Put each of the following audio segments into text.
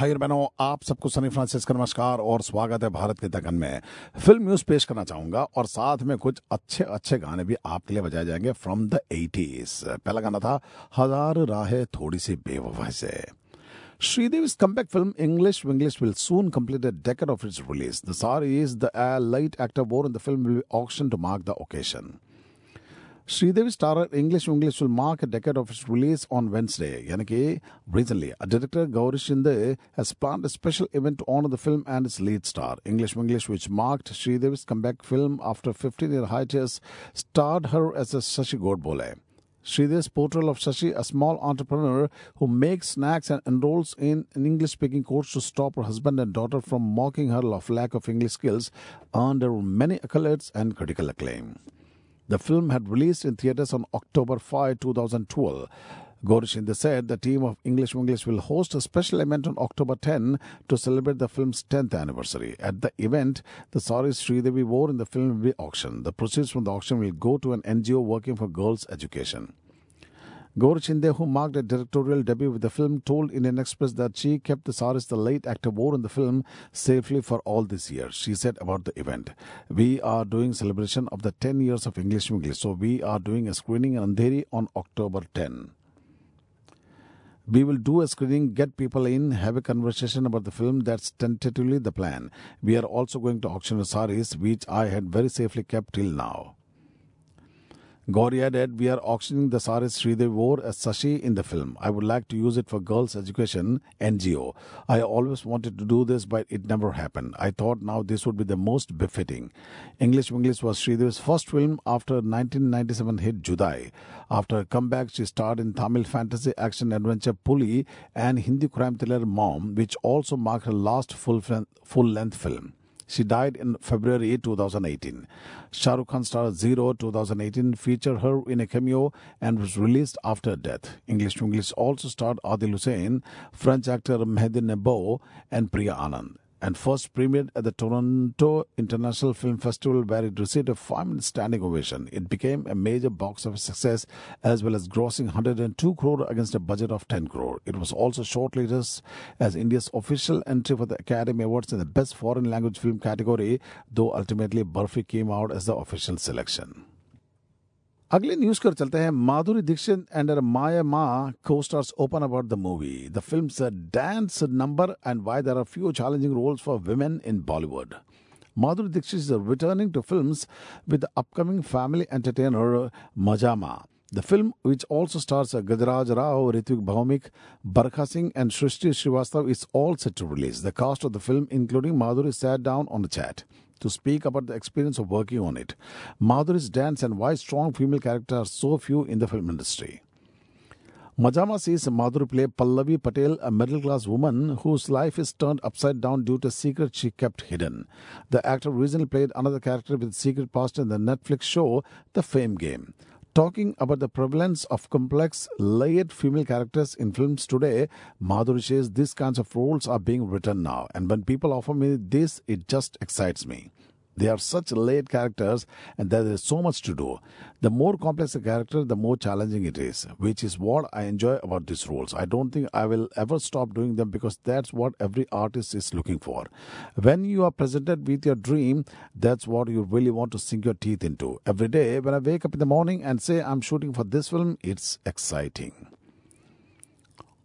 भाई बहनों, आप सबको सनी फ्रांसिस का नमस्कार और स्वागत है भारत के दगन में। फ़िल्म न्यूज़ पेश करना चाहूँगा और साथ में कुछ अच्छे अच्छे गाने भी आपके लिए बजाए जाएँगे फ्रॉम द एटीज पहला गाना था, हज़ार राहे थोड़ी सी बेवफा से। Sridevi is come back film English English will soon complete the decade of its release the sari is the light actor bore in the film auction to mark the occasion Sridevi Star English English will mark a decade of its release on Wednesday. Yanaki, recently, director Gauri Shinde has planned a special event to honor the film and its lead star. English English, which marked Sridevi's comeback film after 15 year hiatus, starred her as a Sashi Godbole. Sridevi's portrayal of Sashi, a small entrepreneur who makes snacks and enrolls in an English speaking course to stop her husband and daughter from mocking her of lack of English skills, earned her many accolades and critical acclaim. The film had released in theaters on October 5, 2012. Gauri Shinde said the team of English English will host a special event on October 10 to celebrate the film's 10th anniversary. At the event, the sarees Sridevi wore in the film will be auctioned. The proceeds from the auction will go to an NGO working for girls' education. Gauri Shinde, who marked a directorial debut with the film, told Indian Express that she kept the saris the late actor wore in the film safely for all these years. She said about the event, "We are doing celebration of the 10 years of English English, so we are doing a screening in Andheri on October 10." We will do a screening, get people in, have a conversation about the film. That's tentatively the plan. We are also going to auction the saris, which I had very safely kept till now. Gauri added, We are auctioning the saris Sridevi wore as Sashi in the film. I would like to use it for girls' education, NGO. I always wanted to do this, but it never happened. I thought now this would be the most befitting. English English was Sridevi's first film after 1997 hit Judai. After her comeback, she starred in Tamil fantasy action adventure Puli and Hindi crime thriller Mom, which also marked her last full full length film. She died in February 2018. Shah Rukh Khan star Zero 2018 featured her in a cameo and was released after her death. English to English also starred Adil Hussain, French actor Mehdi Nebbou, and Priya Anand. And first premiered at the Toronto International Film Festival, where it received a five-minute standing ovation. It became a major box office success, as well as grossing 102 crore against a budget of 10 crore. It was also shortlisted as India's official entry for the Academy Awards in the Best Foreign Language Film category, though ultimately Barfi came out as the official selection. अगले news कर चलते हैं Madhuri Dixit and माया मा co-stars open about the movie the film dance number and why there are few challenging roles for women in Bollywood Madhuri Dixit is returning to films with the upcoming family entertainer Maja Ma. The film, which also stars Gajraj Rao, Ritwik Bhaumik, Barkha Singh, and Srishti Srivastav, is all set to release. The cast of the film, including Madhuri, sat down on a chat to speak about the experience of working on it. Madhuri's dance and why strong female characters are so few in the film industry. Maja Ma sees Madhuri play Pallavi Patel, a middle class woman whose life is turned upside down due to a secret she kept hidden. The actor recently played another character with secret past in the Netflix show The Fame Game. Talking about the prevalence of complex, layered female characters in films today, Madhuri says these kinds of roles are being written now, and when people offer me this, it just excites me. They are such layered characters, and there is so much to do. The more complex the character, the more challenging it is, which is what I enjoy about these roles. I don't think I will ever stop doing them because that's what every artist is looking for. When you are presented with your dream, that's what you really want to sink your teeth into. Every day, when I wake up in the morning and say I'm shooting for this film, it's exciting.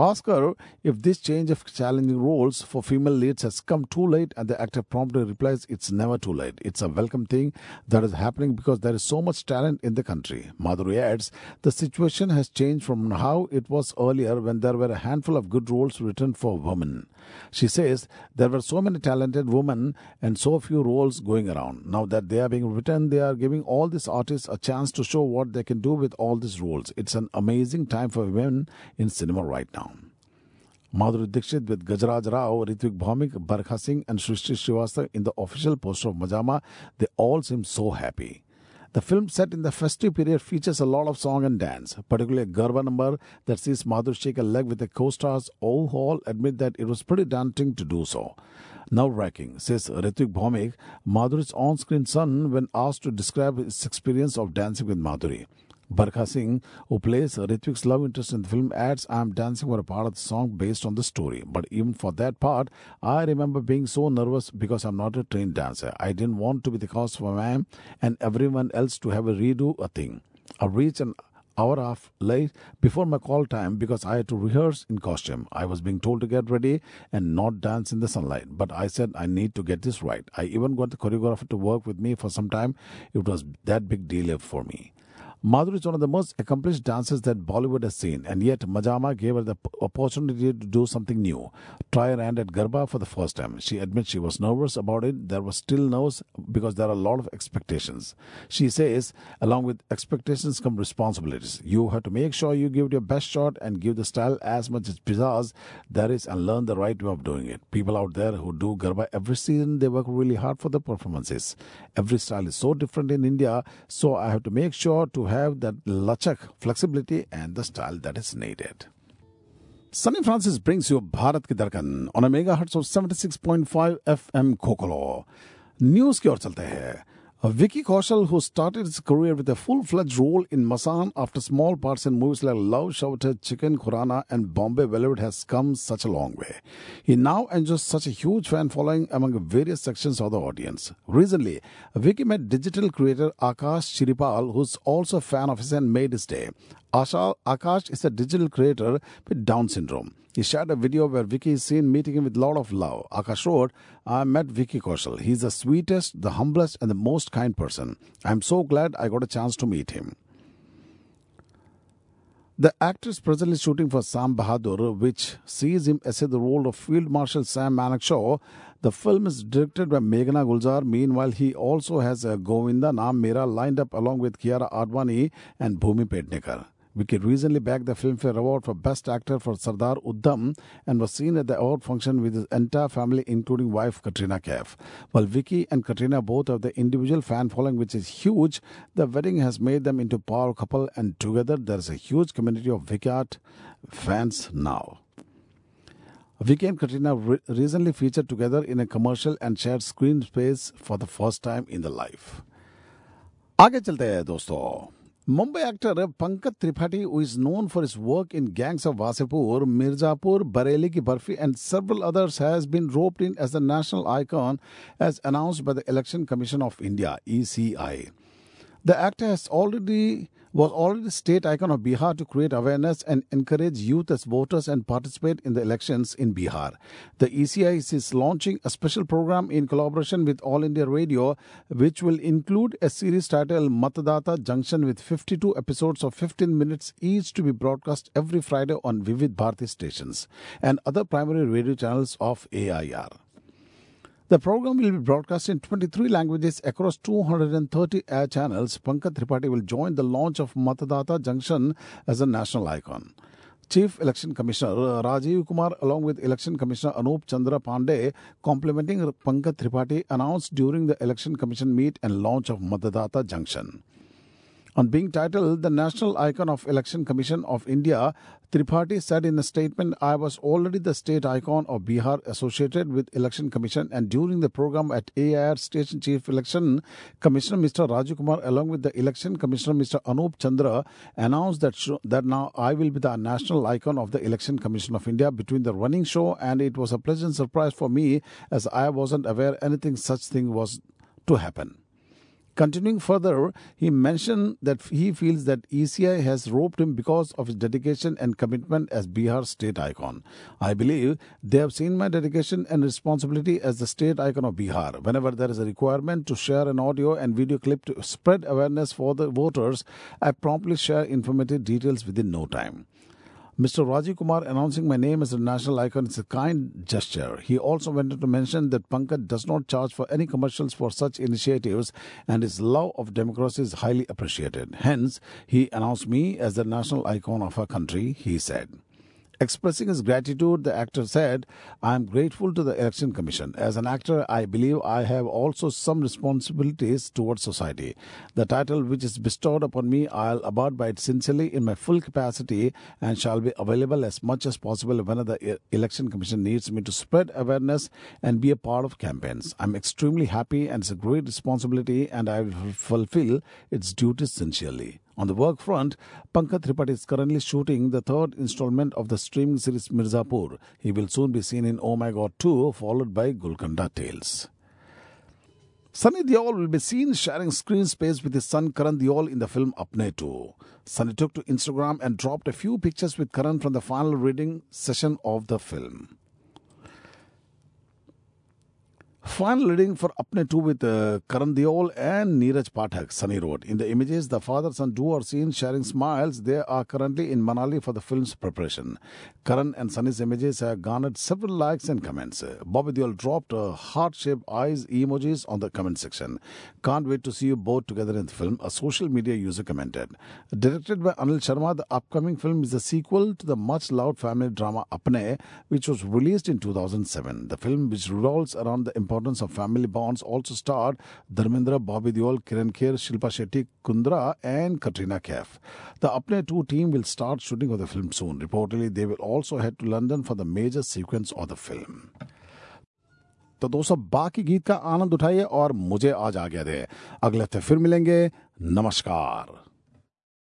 Ask her if this change of challenging roles for female leads has come too late, and the actor promptly replies, It's never too late. It's a welcome thing that is happening because there is so much talent in the country. Madhuri adds, The situation has changed from how it was earlier when there were a handful of good roles written for women. She says, There were so many talented women and so few roles going around. Now that they are being written, they are giving all these artists a chance to show what they can do with all these roles. It's an amazing time for women in cinema right now. Madhuri Dixit with Gajraj Rao, Ritvik Bhaumik, Barkha Singh, and Shrishti Srivastav in the official poster of Maja Ma, they all seem so happy. The film set in the festive period features a lot of song and dance, particularly a Garba number that sees Madhur shake a leg with the co-stars. All admit that it was pretty daunting to do so. Nerve-wracking, says Ritvik Bhaumik, Madhuri's on-screen son when asked to describe his experience of dancing with Madhuri. Barkha Singh, who plays Ritwik's love interest in the film, adds, I'm dancing for a part of the song based on the story. But even for that part, I remember being so nervous because I'm not a trained dancer. I didn't want to be the cause for ma'am and everyone else to have a redo a thing. I reached an hour half late before my call time because I had to rehearse in costume. I was being told to get ready and not dance in the sunlight. But I said I need to get this right. I even got the choreographer to work with me for some time. It was that big deal for me. Madhuri is one of the most accomplished dancers that Bollywood has seen, and yet Maja Ma gave her the opportunity to do something new. Try her hand at Garba for the first time. She admits she was nervous about it. There was still nerves because there are a lot of expectations. She says, along with expectations come responsibilities. You have to make sure you give your best shot and give the style as much as pizzazz there is and learn the right way of doing it. People out there who do Garba every season, they work really hard for the performances. Every style is so different in India, so I have to make sure to have that lachak, flexibility, and the style that is needed. Sunny Francis brings you Bharat Ki Dhadkan on a megahertz of 76.5 FM Cocolo. News की ओर chalte hai. Uh, Vicky Kaushal, who started his career with a full-fledged role in Masaan after small parts in movies like Love Shouted, Chicken Khurana and Bombay Velvet has come such a long way. He now enjoys such a huge fan following among various sections of the audience. Recently, Vicky met digital creator Akash Chiripal, who's also a fan of his and made his day. Akash is a digital creator with Down syndrome. He shared a video where Vicky is seen meeting him with a lot of love. Akash wrote, I met Vicky Kaushal. He's the sweetest, the humblest, and the most kind person. I'm so glad I got a chance to meet him. The actor is presently shooting for Sam Bahadur, which sees him essay the role of Field Marshal Sam Manekshaw. The film is directed by Meghna Gulzar. Meanwhile, he also has a Govinda Naam Mera lined up along with Kiara Advani and Bhumi Pednekar. Vicky recently bagged the Filmfare Award for Best Actor for Sardar Udham and was seen at the award function with his entire family, including wife Katrina Kaif. While Vicky and Katrina both have the individual fan following, which is huge, the wedding has made them into power couple, and together there is a huge community of Vicky fans now. Vicky and Katrina re- recently featured together in a commercial and shared screen space for the first time in their life. आगे चलते हैं दोस्तों Mumbai actor Pankaj Tripathi, who is known for his work in Gangs of Wasseypur, Mirzapur, Bareilly Ki Barfi, and several others, has been roped in as the national icon as announced by the Election Commission of India, ECI. The actor has already was already the state icon of Bihar to create awareness and encourage youth as voters and participate in the elections in Bihar. The ECI is launching a special program in collaboration with All India Radio, which will include a series titled Matadata Junction with 52 episodes of 15 minutes each to be broadcast every Friday on Vividh Bharati stations and other primary radio channels of AIR. The program will be broadcast in 23 languages across 230 air channels. Pankaj Tripathi will join the launch of Matadata Junction as a national icon. Chief Election Commissioner Rajiv Kumar, along with Election Commissioner Anup Chandra Pandey, complimenting Pankaj Tripathi, announced during the Election Commission meet and launch of Matadata Junction. On being titled the National Icon of Election Commission of India, Tripathi said in a statement, I was already the state icon of Bihar associated with Election Commission and during the program at AIR Station Chief Election Commissioner Mr. Raju Kumar along with the Election Commissioner Mr. Anup Chandra announced that, that now I will be the national icon of the Election Commission of India between the running show and it was a pleasant surprise for me as I wasn't aware anything such thing was to happen. Continuing further, he mentioned that he feels that ECI has roped him because of his dedication and commitment as Bihar state icon. I believe they have seen my dedication and responsibility as the state icon of Bihar. Whenever there is a requirement to share an audio and video clip to spread awareness for the voters, I promptly share informative details within no time. Mr. Rajiv Kumar announcing my name as a national icon is a kind gesture. He also wanted to mention that Pankaj does not charge for any commercials for such initiatives and his love of democracy is highly appreciated. Hence, he announced me as the national icon of our country, he said. Expressing his gratitude, the actor said, I am grateful to the Election Commission. As an actor, I believe I have also some responsibilities towards society. The title which is bestowed upon me, I'll abide by it sincerely in my full capacity and shall be available as much as possible whenever the Election Commission needs me to spread awareness and be a part of campaigns. I'm extremely happy and it's a great responsibility and I will fulfill its duties sincerely. On the work front, Pankaj Tripathi is currently shooting the third installment of the streaming series Mirzapur. He will soon be seen in Oh My God 2, followed by Gulkanda Tales. Sunny Deol will be seen sharing screen space with his son Karan Deol in the film Apne 2. Sunny took to Instagram and dropped a few pictures with Karan from the final reading session of the film. Final reading for Apne 2 with uh, Karan Deol and Neeraj Pathak, Sunny wrote. In the images, the father and duo are seen sharing smiles. They are currently in Manali for the film's preparation. Karan and Sunny's images have garnered several likes and comments. Bobby Deol dropped uh, heart-shaped eyes emojis on the comment section. Can't wait to see you both together in the film, a social media user commented. Directed by Anil Sharma, the upcoming film is a sequel to the much-loved family drama Apne, which was released in 2007. The film, which revolves around the importance of family bonds, also starred Dharmendra, Bobby Deol, Kiran Kher, Shilpa Shetty, Kundra, and Katrina Kaif. The Apne 2 team will start shooting of the film soon. Reportedly, they will also head to London for the major sequence of the film. तो दोस्तों बाकी गीत का आनंद उठाइए और मुझे आज आ गया दे अगले हफ़्ते फिर मिलेंगे नमस्कार